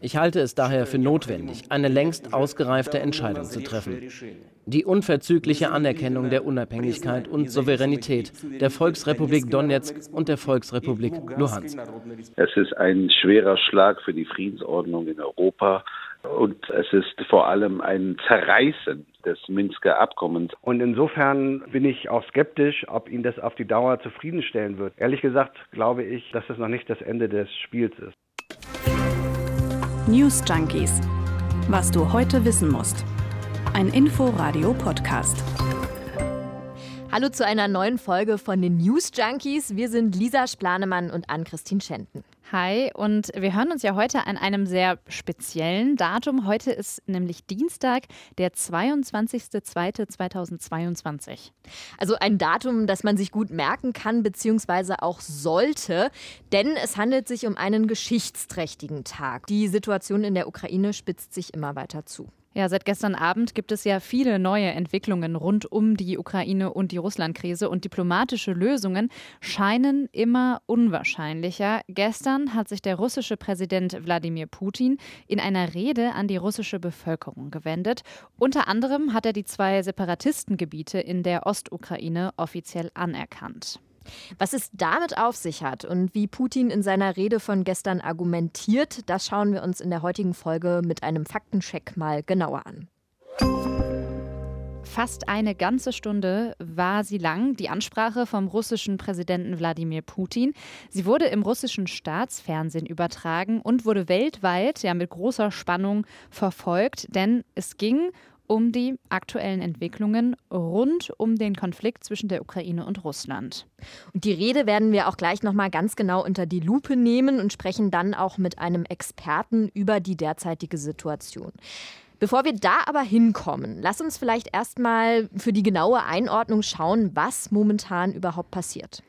Ich halte es daher für notwendig, eine längst ausgereifte Entscheidung zu treffen. Die unverzügliche Anerkennung der Unabhängigkeit und Souveränität der Volksrepublik Donetsk und der Volksrepublik Luhansk. Es ist ein schwerer Schlag für die Friedensordnung in Europa und es ist vor allem ein Zerreißen des Minsker Abkommens. Und insofern bin ich auch skeptisch, ob ihn das auf die Dauer zufriedenstellen wird. Ehrlich gesagt glaube ich, dass es noch nicht das Ende des Spiels ist. News Junkies. Was du heute wissen musst. Ein Info-Radio-Podcast. Hallo zu einer neuen Folge von den News Junkies. Wir sind Lisa Splanemann und Ann-Christine Schenten. Hi, und wir hören uns ja heute an einem sehr speziellen Datum. Heute ist nämlich Dienstag, der 22.02.2022. Also ein Datum, das man sich gut merken kann, beziehungsweise auch sollte, denn es handelt sich um einen geschichtsträchtigen Tag. Die Situation in der Ukraine spitzt sich immer weiter zu. Ja, seit gestern Abend gibt es ja viele neue Entwicklungen rund um die Ukraine und die Russlandkrise und diplomatische Lösungen scheinen immer unwahrscheinlicher. Gestern hat sich der russische Präsident Wladimir Putin in einer Rede an die russische Bevölkerung gewendet. Unter anderem hat er die zwei Separatistengebiete in der Ostukraine offiziell anerkannt. Was es damit auf sich hat und wie Putin in seiner Rede von gestern argumentiert, das schauen wir uns in der heutigen Folge mit einem Faktencheck mal genauer an. Fast eine ganze Stunde war sie lang, die Ansprache vom russischen Präsidenten Wladimir Putin. Sie wurde im russischen Staatsfernsehen übertragen und wurde weltweit ja mit großer Spannung verfolgt, denn es ging um die aktuellen Entwicklungen rund um den Konflikt zwischen der Ukraine und Russland. Und die Rede werden wir auch gleich noch mal ganz genau unter die Lupe nehmen und sprechen dann auch mit einem Experten über die derzeitige Situation. Bevor wir da aber hinkommen, lass uns vielleicht erstmal für die genaue Einordnung schauen, was momentan überhaupt passiert.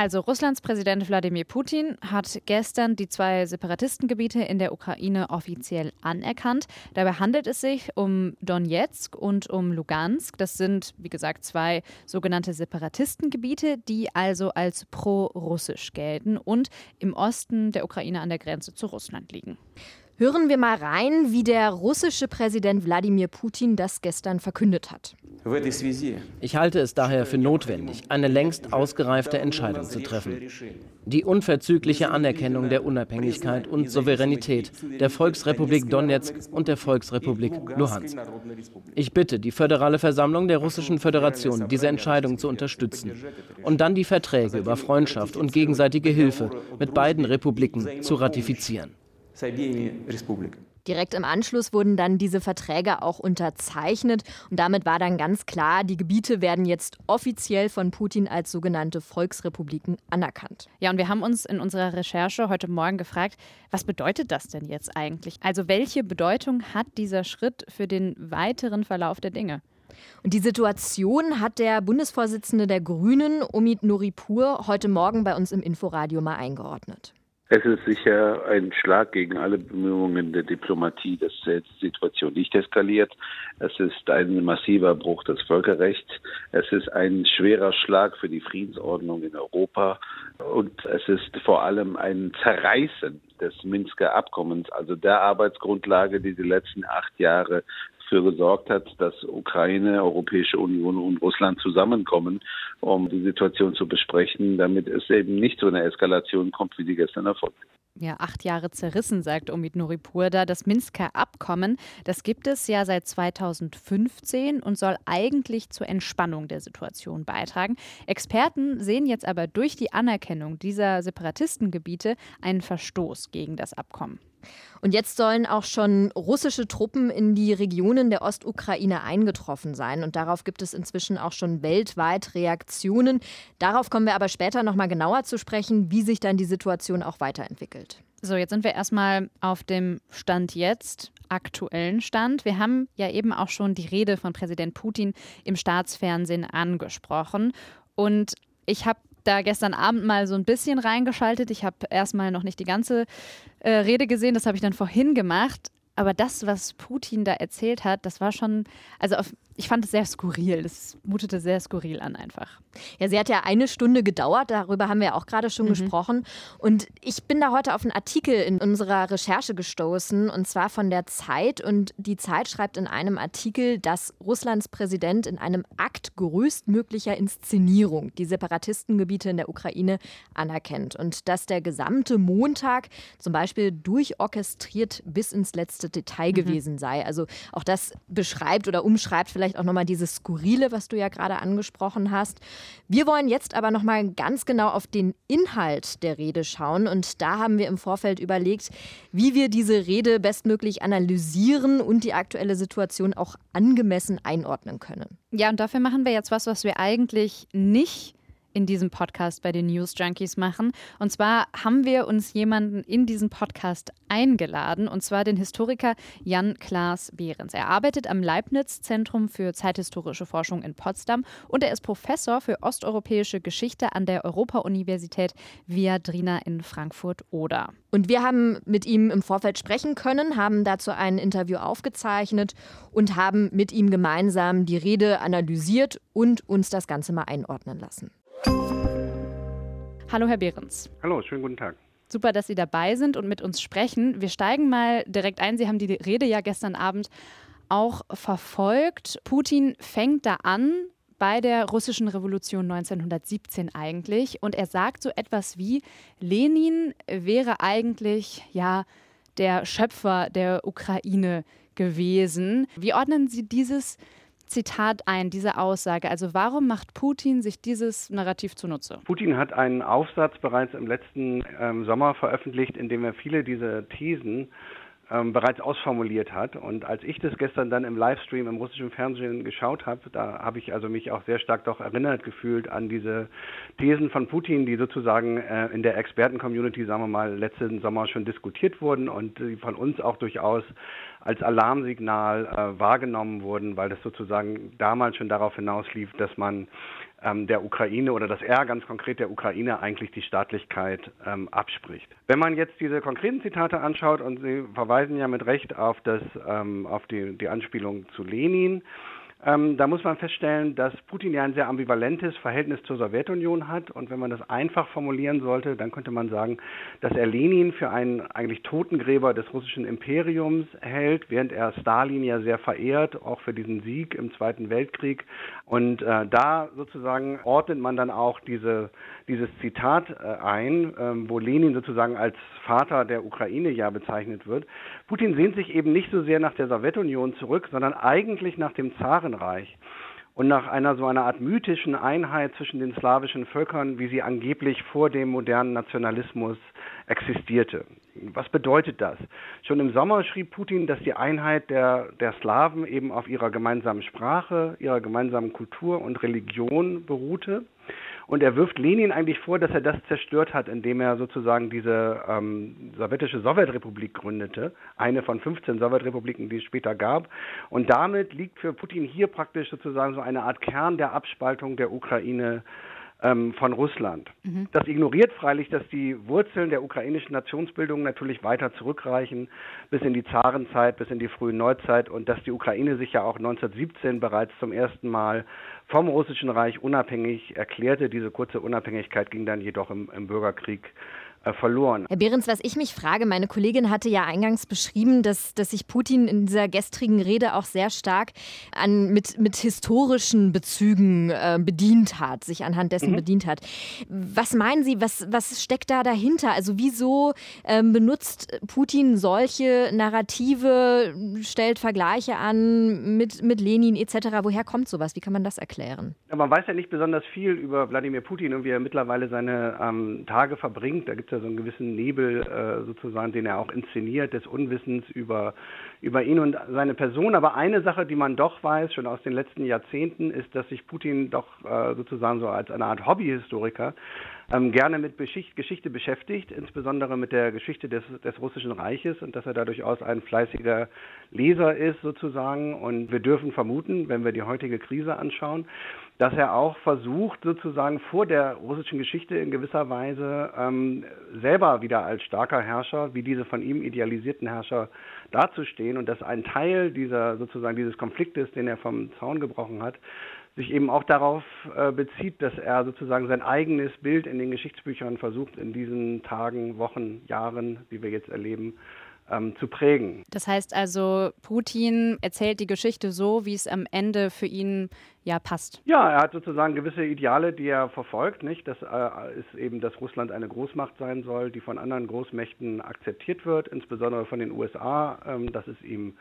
Also Russlands Präsident Wladimir Putin hat gestern die zwei Separatistengebiete in der Ukraine offiziell anerkannt. Dabei handelt es sich um Donetsk und um Lugansk. Das sind, wie gesagt, zwei sogenannte Separatistengebiete, die also als pro-russisch gelten und im Osten der Ukraine an der Grenze zu Russland liegen. Hören wir mal rein, wie der russische Präsident Wladimir Putin das gestern verkündet hat. Ich halte es daher für notwendig, eine längst ausgereifte Entscheidung zu treffen. Die unverzügliche Anerkennung der Unabhängigkeit und Souveränität der Volksrepublik Donetsk und der Volksrepublik Luhansk. Ich bitte die Föderale Versammlung der Russischen Föderation, diese Entscheidung zu unterstützen und dann die Verträge über Freundschaft und gegenseitige Hilfe mit beiden Republiken zu ratifizieren. Direkt im Anschluss wurden dann diese Verträge auch unterzeichnet und damit war dann ganz klar, die Gebiete werden jetzt offiziell von Putin als sogenannte Volksrepubliken anerkannt. Ja, und wir haben uns in unserer Recherche heute Morgen gefragt, was bedeutet das denn jetzt eigentlich? Also welche Bedeutung hat dieser Schritt für den weiteren Verlauf der Dinge? Und die Situation hat der Bundesvorsitzende der Grünen, Omid Nuripur, heute Morgen bei uns im Inforadio mal eingeordnet. Es ist sicher ein Schlag gegen alle Bemühungen der Diplomatie, dass die Situation nicht eskaliert. Es ist ein massiver Bruch des Völkerrechts. Es ist ein schwerer Schlag für die Friedensordnung in Europa. Und es ist vor allem ein Zerreißen des Minsker Abkommens, also der Arbeitsgrundlage, die die letzten acht Jahre dafür gesorgt hat, dass Ukraine, Europäische Union und Russland zusammenkommen, um die Situation zu besprechen, damit es eben nicht zu einer Eskalation kommt, wie die gestern erfolgt ja, acht Jahre zerrissen, sagt Omid Nuripurda. Das Minsker Abkommen, das gibt es ja seit 2015 und soll eigentlich zur Entspannung der Situation beitragen. Experten sehen jetzt aber durch die Anerkennung dieser Separatistengebiete einen Verstoß gegen das Abkommen. Und jetzt sollen auch schon russische Truppen in die Regionen der Ostukraine eingetroffen sein. Und darauf gibt es inzwischen auch schon weltweit Reaktionen. Darauf kommen wir aber später nochmal genauer zu sprechen, wie sich dann die Situation auch weiterentwickelt. So, jetzt sind wir erstmal auf dem Stand jetzt, aktuellen Stand. Wir haben ja eben auch schon die Rede von Präsident Putin im Staatsfernsehen angesprochen. Und ich habe da gestern Abend mal so ein bisschen reingeschaltet. Ich habe erstmal noch nicht die ganze äh, Rede gesehen, das habe ich dann vorhin gemacht. Aber das, was Putin da erzählt hat, das war schon, also auf, ich fand es sehr skurril. Das mutete sehr skurril an einfach. Ja, sie hat ja eine Stunde gedauert, darüber haben wir auch gerade schon mhm. gesprochen. Und ich bin da heute auf einen Artikel in unserer Recherche gestoßen, und zwar von der Zeit. Und die Zeit schreibt in einem Artikel, dass Russlands Präsident in einem Akt größtmöglicher Inszenierung die Separatistengebiete in der Ukraine anerkennt. Und dass der gesamte Montag zum Beispiel durchorchestriert bis ins letzte Detail mhm. gewesen sei. Also auch das beschreibt oder umschreibt vielleicht vielleicht auch nochmal dieses Skurrile, was du ja gerade angesprochen hast. Wir wollen jetzt aber nochmal ganz genau auf den Inhalt der Rede schauen. Und da haben wir im Vorfeld überlegt, wie wir diese Rede bestmöglich analysieren und die aktuelle Situation auch angemessen einordnen können. Ja, und dafür machen wir jetzt was, was wir eigentlich nicht in diesem Podcast bei den News Junkies machen. Und zwar haben wir uns jemanden in diesen Podcast eingeladen, und zwar den Historiker Jan Klaas Behrens. Er arbeitet am Leibniz-Zentrum für zeithistorische Forschung in Potsdam und er ist Professor für osteuropäische Geschichte an der Europa-Universität Viadrina in Frankfurt-Oder. Und wir haben mit ihm im Vorfeld sprechen können, haben dazu ein Interview aufgezeichnet und haben mit ihm gemeinsam die Rede analysiert und uns das Ganze mal einordnen lassen. Hallo, Herr Behrens. Hallo, schönen guten Tag. Super, dass Sie dabei sind und mit uns sprechen. Wir steigen mal direkt ein. Sie haben die Rede ja gestern Abend auch verfolgt. Putin fängt da an bei der russischen Revolution 1917 eigentlich und er sagt so etwas wie Lenin wäre eigentlich ja der Schöpfer der Ukraine gewesen. Wie ordnen Sie dieses Zitat ein, diese Aussage? Also warum macht Putin sich dieses Narrativ zunutze? Putin hat einen Aufsatz bereits im letzten ähm, Sommer veröffentlicht, in dem er viele dieser Thesen ähm, bereits ausformuliert hat. Und als ich das gestern dann im Livestream im russischen Fernsehen geschaut habe, da habe ich also mich auch sehr stark doch erinnert gefühlt an diese Thesen von Putin, die sozusagen äh, in der Experten-Community, sagen wir mal, letzten Sommer schon diskutiert wurden und die von uns auch durchaus als Alarmsignal äh, wahrgenommen wurden, weil das sozusagen damals schon darauf hinauslief, dass man der Ukraine oder dass er ganz konkret der Ukraine eigentlich die Staatlichkeit ähm, abspricht. Wenn man jetzt diese konkreten Zitate anschaut und Sie verweisen ja mit Recht auf das ähm, auf die, die Anspielung zu Lenin, ähm, da muss man feststellen, dass Putin ja ein sehr ambivalentes Verhältnis zur Sowjetunion hat. Und wenn man das einfach formulieren sollte, dann könnte man sagen, dass er Lenin für einen eigentlich Totengräber des russischen Imperiums hält, während er Stalin ja sehr verehrt, auch für diesen Sieg im Zweiten Weltkrieg. Und äh, da sozusagen ordnet man dann auch diese, dieses Zitat äh, ein, äh, wo Lenin sozusagen als Vater der Ukraine ja bezeichnet wird. Putin sehnt sich eben nicht so sehr nach der Sowjetunion zurück, sondern eigentlich nach dem Zarenreich und nach einer so einer Art mythischen Einheit zwischen den slawischen Völkern, wie sie angeblich vor dem modernen Nationalismus existierte. Was bedeutet das? Schon im Sommer schrieb Putin, dass die Einheit der, der Slawen eben auf ihrer gemeinsamen Sprache, ihrer gemeinsamen Kultur und Religion beruhte. Und er wirft Lenin eigentlich vor, dass er das zerstört hat, indem er sozusagen diese ähm, sowjetische Sowjetrepublik gründete, eine von 15 Sowjetrepubliken, die es später gab. Und damit liegt für Putin hier praktisch sozusagen so eine Art Kern der Abspaltung der Ukraine ähm, von Russland. Mhm. Das ignoriert freilich, dass die Wurzeln der ukrainischen Nationsbildung natürlich weiter zurückreichen bis in die Zarenzeit, bis in die frühe Neuzeit und dass die Ukraine sich ja auch 1917 bereits zum ersten Mal vom Russischen Reich unabhängig erklärte. Diese kurze Unabhängigkeit ging dann jedoch im, im Bürgerkrieg verloren. Herr Behrens, was ich mich frage, meine Kollegin hatte ja eingangs beschrieben, dass, dass sich Putin in dieser gestrigen Rede auch sehr stark an, mit, mit historischen Bezügen äh, bedient hat, sich anhand dessen mhm. bedient hat. Was meinen Sie, was, was steckt da dahinter? Also wieso ähm, benutzt Putin solche Narrative, stellt Vergleiche an mit, mit Lenin etc.? Woher kommt sowas? Wie kann man das erklären? Ja, man weiß ja nicht besonders viel über Wladimir Putin und wie er mittlerweile seine ähm, Tage verbringt. Da gibt gibt ja so einen gewissen Nebel äh, sozusagen, den er auch inszeniert, des Unwissens über, über ihn und seine Person. Aber eine Sache, die man doch weiß, schon aus den letzten Jahrzehnten, ist, dass sich Putin doch äh, sozusagen so als eine Art Hobbyhistoriker ähm, gerne mit Beschicht, Geschichte beschäftigt, insbesondere mit der Geschichte des, des Russischen Reiches und dass er da durchaus ein fleißiger Leser ist sozusagen. Und wir dürfen vermuten, wenn wir die heutige Krise anschauen, dass er auch versucht, sozusagen vor der russischen Geschichte in gewisser Weise ähm, selber wieder als starker Herrscher, wie diese von ihm idealisierten Herrscher, dazustehen und dass ein Teil dieser sozusagen dieses Konfliktes, den er vom Zaun gebrochen hat, sich eben auch darauf äh, bezieht, dass er sozusagen sein eigenes Bild in den Geschichtsbüchern versucht, in diesen Tagen, Wochen, Jahren, die wir jetzt erleben, ähm, zu prägen. Das heißt also, Putin erzählt die Geschichte so, wie es am Ende für ihn ja passt. Ja, er hat sozusagen gewisse Ideale, die er verfolgt. Nicht, das äh, ist eben, dass Russland eine Großmacht sein soll, die von anderen Großmächten akzeptiert wird, insbesondere von den USA. Ähm, das ist ihm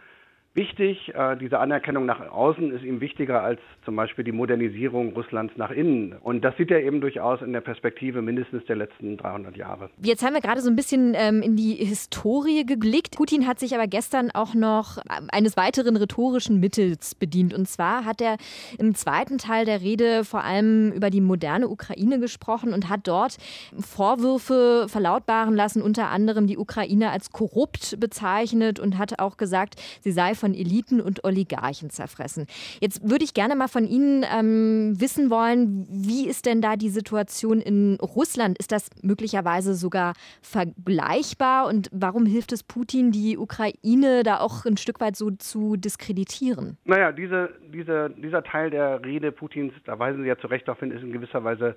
wichtig. Äh, diese Anerkennung nach außen ist ihm wichtiger als zum Beispiel die Modernisierung Russlands nach innen. Und das sieht er eben durchaus in der Perspektive mindestens der letzten 300 Jahre. Jetzt haben wir gerade so ein bisschen ähm, in die Historie geblickt. Putin hat sich aber gestern auch noch eines weiteren rhetorischen Mittels bedient. Und zwar hat er im zweiten Teil der Rede vor allem über die moderne Ukraine gesprochen und hat dort Vorwürfe verlautbaren lassen, unter anderem die Ukraine als korrupt bezeichnet und hat auch gesagt, sie sei von Eliten und Oligarchen zerfressen. Jetzt würde ich gerne mal von Ihnen ähm, wissen wollen, wie ist denn da die Situation in Russland? Ist das möglicherweise sogar vergleichbar? Und warum hilft es Putin, die Ukraine da auch ein Stück weit so zu diskreditieren? Naja, diese, diese, dieser Teil der Rede Putins, da weisen Sie ja zu Recht darauf hin, ist in gewisser Weise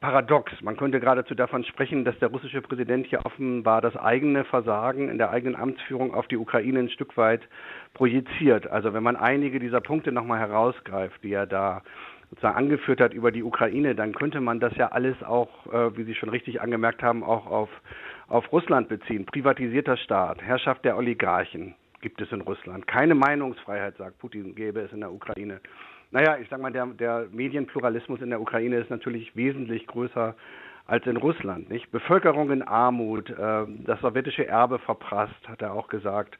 paradox. Man könnte geradezu davon sprechen, dass der russische Präsident hier offenbar das eigene Versagen in der eigenen Amtsführung auf die Ukraine ein Stück weit projiziert. Also wenn man einige dieser Punkte nochmal herausgreift, die er da sozusagen angeführt hat über die Ukraine, dann könnte man das ja alles auch, äh, wie Sie schon richtig angemerkt haben, auch auf, auf Russland beziehen. Privatisierter Staat, Herrschaft der Oligarchen gibt es in Russland. Keine Meinungsfreiheit, sagt Putin, gäbe es in der Ukraine. Naja, ich sage mal, der, der Medienpluralismus in der Ukraine ist natürlich wesentlich größer als in Russland. Nicht? Bevölkerung in Armut, äh, das sowjetische Erbe verprasst, hat er auch gesagt.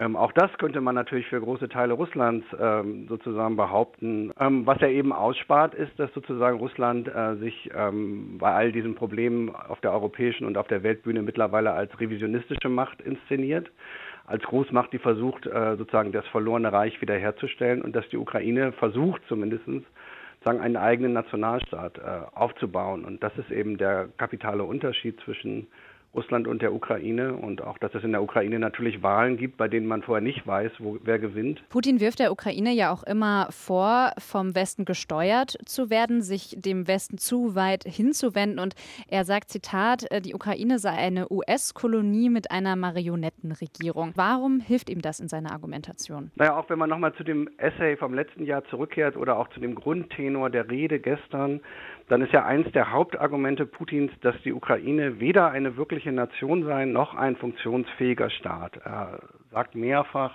Ähm, auch das könnte man natürlich für große Teile Russlands ähm, sozusagen behaupten. Ähm, was er eben ausspart, ist, dass sozusagen Russland äh, sich ähm, bei all diesen Problemen auf der europäischen und auf der Weltbühne mittlerweile als revisionistische Macht inszeniert als Großmacht, die versucht, äh, sozusagen das verlorene Reich wiederherzustellen und dass die Ukraine versucht zumindest sagen, einen eigenen Nationalstaat äh, aufzubauen. Und das ist eben der kapitale Unterschied zwischen Russland und der Ukraine und auch, dass es in der Ukraine natürlich Wahlen gibt, bei denen man vorher nicht weiß, wo, wer gewinnt. Putin wirft der Ukraine ja auch immer vor, vom Westen gesteuert zu werden, sich dem Westen zu weit hinzuwenden. Und er sagt, Zitat, äh, die Ukraine sei eine US-Kolonie mit einer Marionettenregierung. Warum hilft ihm das in seiner Argumentation? Naja, auch wenn man nochmal zu dem Essay vom letzten Jahr zurückkehrt oder auch zu dem Grundtenor der Rede gestern, dann ist ja eins der Hauptargumente Putins, dass die Ukraine weder eine wirkliche Nation sei noch ein funktionsfähiger Staat. Er sagt mehrfach,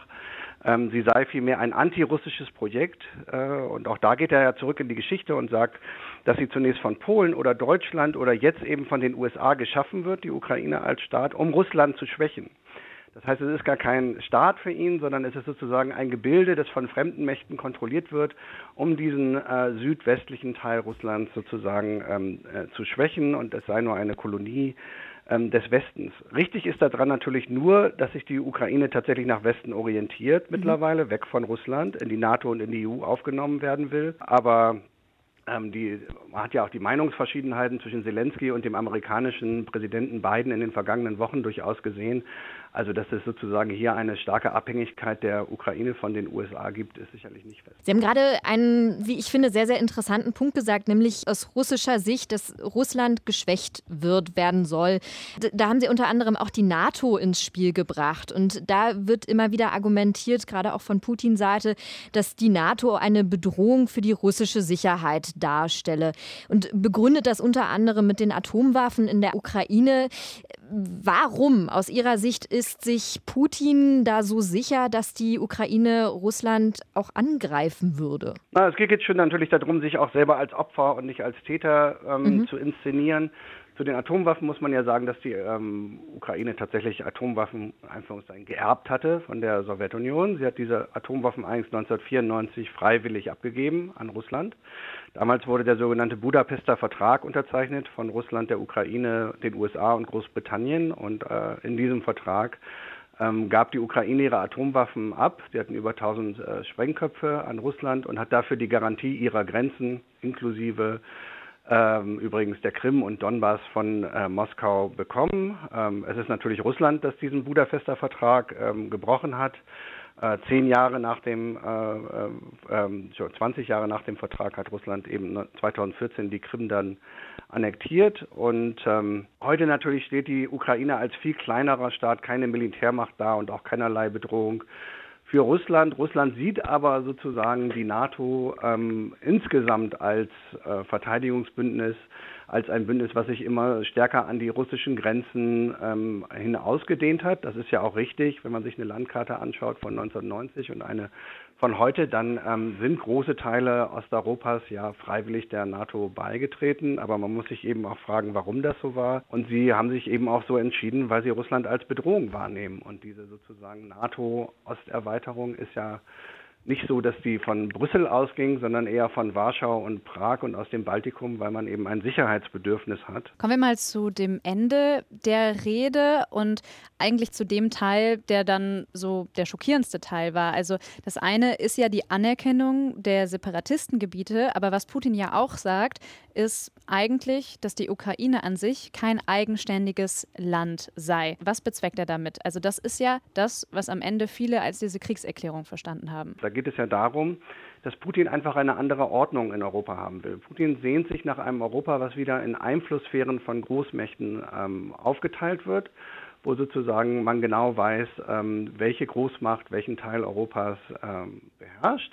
ähm, sie sei vielmehr ein antirussisches Projekt. Äh, und auch da geht er ja zurück in die Geschichte und sagt, dass sie zunächst von Polen oder Deutschland oder jetzt eben von den USA geschaffen wird, die Ukraine als Staat, um Russland zu schwächen. Das heißt, es ist gar kein Staat für ihn, sondern es ist sozusagen ein Gebilde, das von fremden Mächten kontrolliert wird, um diesen äh, südwestlichen Teil Russlands sozusagen ähm, äh, zu schwächen und es sei nur eine Kolonie ähm, des Westens. Richtig ist daran natürlich nur, dass sich die Ukraine tatsächlich nach Westen orientiert mhm. mittlerweile, weg von Russland, in die NATO und in die EU aufgenommen werden will. Aber die, man hat ja auch die Meinungsverschiedenheiten zwischen Zelensky und dem amerikanischen Präsidenten Biden in den vergangenen Wochen durchaus gesehen. Also, dass es sozusagen hier eine starke Abhängigkeit der Ukraine von den USA gibt, ist sicherlich nicht fest. Sie haben gerade einen, wie ich finde, sehr, sehr interessanten Punkt gesagt, nämlich aus russischer Sicht, dass Russland geschwächt wird, werden soll. Da haben Sie unter anderem auch die NATO ins Spiel gebracht. Und da wird immer wieder argumentiert, gerade auch von Putins Seite, dass die NATO eine Bedrohung für die russische Sicherheit darstelle. Und begründet das unter anderem mit den Atomwaffen in der Ukraine. Warum aus Ihrer Sicht ist sich Putin da so sicher, dass die Ukraine Russland auch angreifen würde? Na, es geht jetzt schon natürlich darum, sich auch selber als Opfer und nicht als Täter ähm, mhm. zu inszenieren. Zu den Atomwaffen muss man ja sagen, dass die ähm, Ukraine tatsächlich Atomwaffen Anführungszeichen geerbt hatte von der Sowjetunion. Sie hat diese Atomwaffen eigentlich 1994 freiwillig abgegeben an Russland. Damals wurde der sogenannte Budapester Vertrag unterzeichnet von Russland, der Ukraine, den USA und Großbritannien. Und äh, in diesem Vertrag ähm, gab die Ukraine ihre Atomwaffen ab. Sie hatten über 1000 äh, Sprengköpfe an Russland und hat dafür die Garantie ihrer Grenzen inklusive ähm, übrigens der Krim und Donbass von äh, Moskau bekommen. Ähm, es ist natürlich Russland, das diesen Budapester Vertrag ähm, gebrochen hat. Äh, zehn Jahre nach dem, äh, 20 äh, Jahre nach dem Vertrag hat Russland eben 2014 die Krim dann annektiert. Und ähm, heute natürlich steht die Ukraine als viel kleinerer Staat, keine Militärmacht da und auch keinerlei Bedrohung für Russland. Russland sieht aber sozusagen die NATO ähm, insgesamt als äh, Verteidigungsbündnis, als ein Bündnis, was sich immer stärker an die russischen Grenzen ähm, hin ausgedehnt hat. Das ist ja auch richtig, wenn man sich eine Landkarte anschaut von 1990 und eine von heute, dann ähm, sind große Teile Osteuropas ja freiwillig der NATO beigetreten. Aber man muss sich eben auch fragen, warum das so war. Und sie haben sich eben auch so entschieden, weil sie Russland als Bedrohung wahrnehmen. Und diese sozusagen NATO-Osterweiterung ist ja nicht so, dass die von Brüssel ausging, sondern eher von Warschau und Prag und aus dem Baltikum, weil man eben ein Sicherheitsbedürfnis hat. Kommen wir mal zu dem Ende der Rede und eigentlich zu dem Teil, der dann so der schockierendste Teil war. Also das eine ist ja die Anerkennung der Separatistengebiete, aber was Putin ja auch sagt, ist eigentlich, dass die Ukraine an sich kein eigenständiges Land sei. Was bezweckt er damit? Also das ist ja das, was am Ende viele als diese Kriegserklärung verstanden haben. Da geht es ja darum, dass Putin einfach eine andere Ordnung in Europa haben will. Putin sehnt sich nach einem Europa, was wieder in Einflusssphären von Großmächten ähm, aufgeteilt wird, wo sozusagen man genau weiß, ähm, welche Großmacht welchen Teil Europas ähm, beherrscht.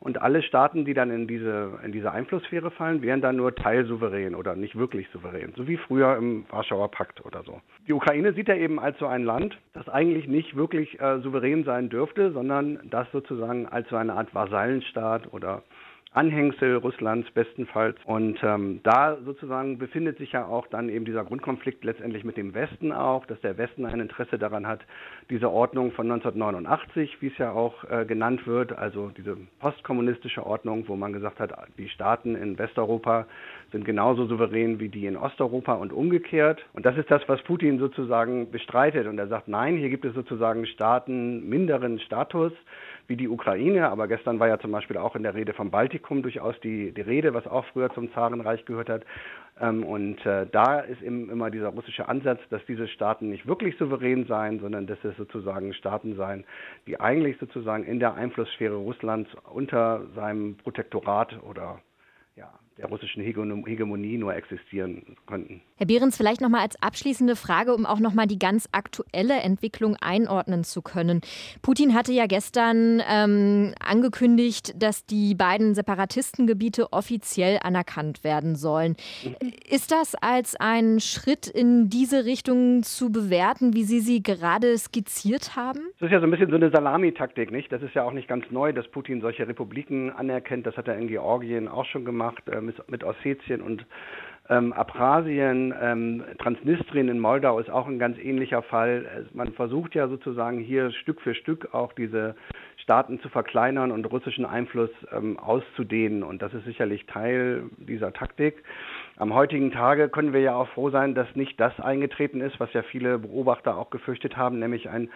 Und alle Staaten, die dann in diese, in diese Einflusssphäre fallen, wären dann nur teilsouverän oder nicht wirklich souverän, so wie früher im Warschauer Pakt oder so. Die Ukraine sieht er eben als so ein Land, das eigentlich nicht wirklich äh, souverän sein dürfte, sondern das sozusagen als so eine Art Vasallenstaat oder Anhängsel Russlands bestenfalls. Und ähm, da sozusagen befindet sich ja auch dann eben dieser Grundkonflikt letztendlich mit dem Westen auch, dass der Westen ein Interesse daran hat, diese Ordnung von 1989, wie es ja auch äh, genannt wird, also diese postkommunistische Ordnung, wo man gesagt hat, die Staaten in Westeuropa sind genauso souverän wie die in Osteuropa und umgekehrt. Und das ist das, was Putin sozusagen bestreitet. Und er sagt, nein, hier gibt es sozusagen Staaten minderen Status wie die Ukraine, aber gestern war ja zum Beispiel auch in der Rede vom Baltikum durchaus die, die Rede, was auch früher zum Zarenreich gehört hat. Ähm, und äh, da ist eben immer dieser russische Ansatz, dass diese Staaten nicht wirklich souverän seien, sondern dass es sozusagen Staaten seien, die eigentlich sozusagen in der Einflusssphäre Russlands unter seinem Protektorat oder ja, der russischen Hegemonie nur existieren könnten. Herr Behrens, vielleicht noch mal als abschließende Frage, um auch noch mal die ganz aktuelle Entwicklung einordnen zu können. Putin hatte ja gestern ähm, angekündigt, dass die beiden Separatistengebiete offiziell anerkannt werden sollen. Mhm. Ist das als ein Schritt in diese Richtung zu bewerten, wie Sie sie gerade skizziert haben? Das ist ja so ein bisschen so eine Salamitaktik, nicht? Das ist ja auch nicht ganz neu, dass Putin solche Republiken anerkennt. Das hat er in Georgien auch schon gemacht. Ähm, mit, mit Ossetien und ähm, Abchasien, ähm, Transnistrien in Moldau ist auch ein ganz ähnlicher Fall. Man versucht ja sozusagen hier Stück für Stück auch diese Staaten zu verkleinern und russischen Einfluss ähm, auszudehnen. Und das ist sicherlich Teil dieser Taktik. Am heutigen Tage können wir ja auch froh sein, dass nicht das eingetreten ist, was ja viele Beobachter auch gefürchtet haben, nämlich ein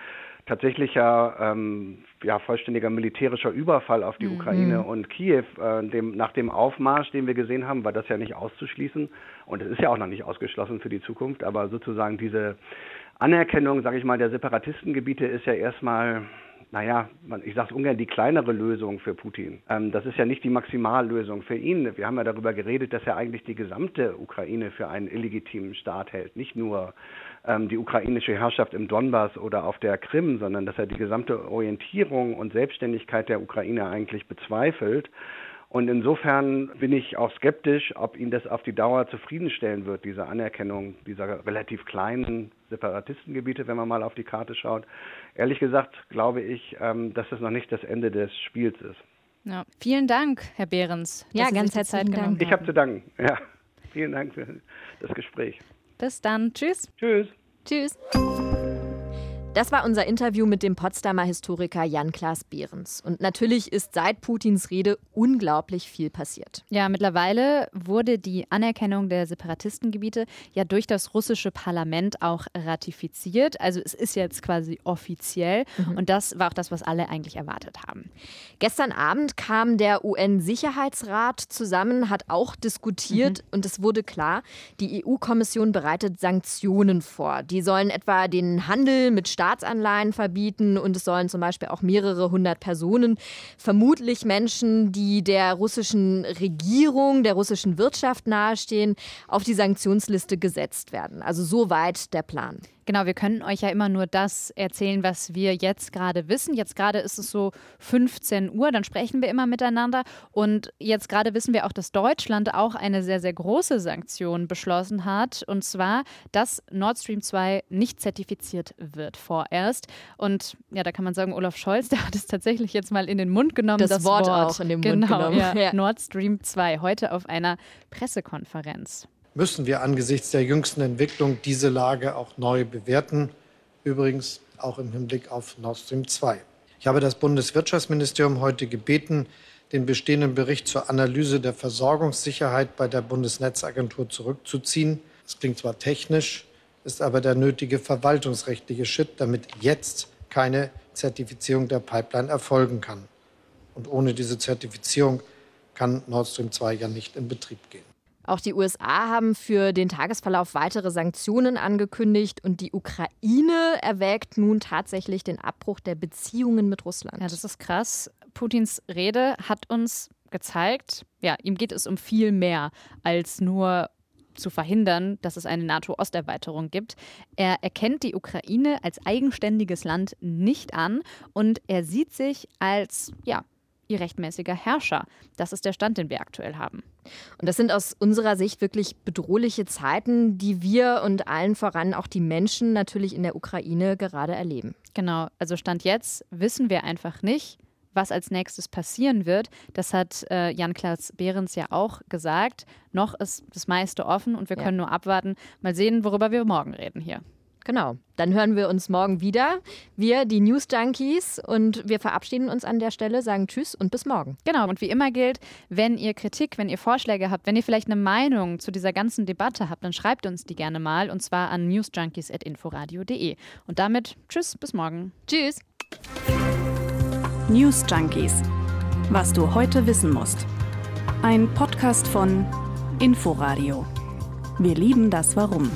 tatsächlicher ähm, ja, vollständiger militärischer Überfall auf die mhm. Ukraine und Kiew. Äh, dem, nach dem Aufmarsch, den wir gesehen haben, war das ja nicht auszuschließen und es ist ja auch noch nicht ausgeschlossen für die Zukunft, aber sozusagen diese Anerkennung, sage ich mal, der Separatistengebiete ist ja erstmal naja, ich sage es ungern, die kleinere Lösung für Putin. Ähm, das ist ja nicht die Maximallösung für ihn. Wir haben ja darüber geredet, dass er eigentlich die gesamte Ukraine für einen illegitimen Staat hält. Nicht nur ähm, die ukrainische Herrschaft im Donbass oder auf der Krim, sondern dass er die gesamte Orientierung und Selbstständigkeit der Ukraine eigentlich bezweifelt. Und insofern bin ich auch skeptisch, ob ihn das auf die Dauer zufriedenstellen wird, diese Anerkennung dieser relativ kleinen Separatistengebiete, wenn man mal auf die Karte schaut. Ehrlich gesagt glaube ich, ähm, dass das noch nicht das Ende des Spiels ist. Ja. Vielen Dank, Herr Behrens. Ja, ganz herzlichen Dank. Ich habe zu danken. Ja. Vielen Dank für das Gespräch. Bis dann. Tschüss. Tschüss. Tschüss. Das war unser Interview mit dem Potsdamer Historiker Jan-Klaas Behrens. Und natürlich ist seit Putins Rede unglaublich viel passiert. Ja, mittlerweile wurde die Anerkennung der Separatistengebiete ja durch das russische Parlament auch ratifiziert. Also es ist jetzt quasi offiziell. Mhm. Und das war auch das, was alle eigentlich erwartet haben. Gestern Abend kam der UN-Sicherheitsrat zusammen, hat auch diskutiert mhm. und es wurde klar, die EU-Kommission bereitet Sanktionen vor. Die sollen etwa den Handel mit Staaten Staatsanleihen verbieten und es sollen zum Beispiel auch mehrere hundert Personen, vermutlich Menschen, die der russischen Regierung, der russischen Wirtschaft nahestehen, auf die Sanktionsliste gesetzt werden. Also soweit der Plan. Genau, wir können euch ja immer nur das erzählen, was wir jetzt gerade wissen. Jetzt gerade ist es so 15 Uhr, dann sprechen wir immer miteinander. Und jetzt gerade wissen wir auch, dass Deutschland auch eine sehr, sehr große Sanktion beschlossen hat. Und zwar, dass Nord Stream 2 nicht zertifiziert wird vorerst. Und ja, da kann man sagen, Olaf Scholz, der hat es tatsächlich jetzt mal in den Mund genommen. Das, das Wort, Wort, auch in den Mund genau, genommen. Ja, ja. Nord Stream 2, heute auf einer Pressekonferenz müssen wir angesichts der jüngsten Entwicklung diese Lage auch neu bewerten, übrigens auch im Hinblick auf Nord Stream 2. Ich habe das Bundeswirtschaftsministerium heute gebeten, den bestehenden Bericht zur Analyse der Versorgungssicherheit bei der Bundesnetzagentur zurückzuziehen. Das klingt zwar technisch, ist aber der nötige verwaltungsrechtliche Schritt, damit jetzt keine Zertifizierung der Pipeline erfolgen kann. Und ohne diese Zertifizierung kann Nord Stream 2 ja nicht in Betrieb gehen. Auch die USA haben für den Tagesverlauf weitere Sanktionen angekündigt und die Ukraine erwägt nun tatsächlich den Abbruch der Beziehungen mit Russland. Ja, das ist krass. Putins Rede hat uns gezeigt, ja, ihm geht es um viel mehr als nur zu verhindern, dass es eine NATO-Osterweiterung gibt. Er erkennt die Ukraine als eigenständiges Land nicht an und er sieht sich als ja, ihr rechtmäßiger Herrscher. Das ist der Stand, den wir aktuell haben. Und das sind aus unserer Sicht wirklich bedrohliche Zeiten, die wir und allen voran auch die Menschen natürlich in der Ukraine gerade erleben. Genau, also Stand jetzt wissen wir einfach nicht, was als nächstes passieren wird. Das hat äh, Jan-Klaas Behrens ja auch gesagt. Noch ist das meiste offen und wir können ja. nur abwarten. Mal sehen, worüber wir morgen reden hier. Genau. Dann hören wir uns morgen wieder. Wir, die News Junkies, und wir verabschieden uns an der Stelle, sagen Tschüss und bis morgen. Genau. Und wie immer gilt, wenn ihr Kritik, wenn ihr Vorschläge habt, wenn ihr vielleicht eine Meinung zu dieser ganzen Debatte habt, dann schreibt uns die gerne mal und zwar an newsjunkies.inforadio.de. Und damit Tschüss, bis morgen. Tschüss. News Junkies. Was du heute wissen musst. Ein Podcast von Inforadio. Wir lieben das Warum.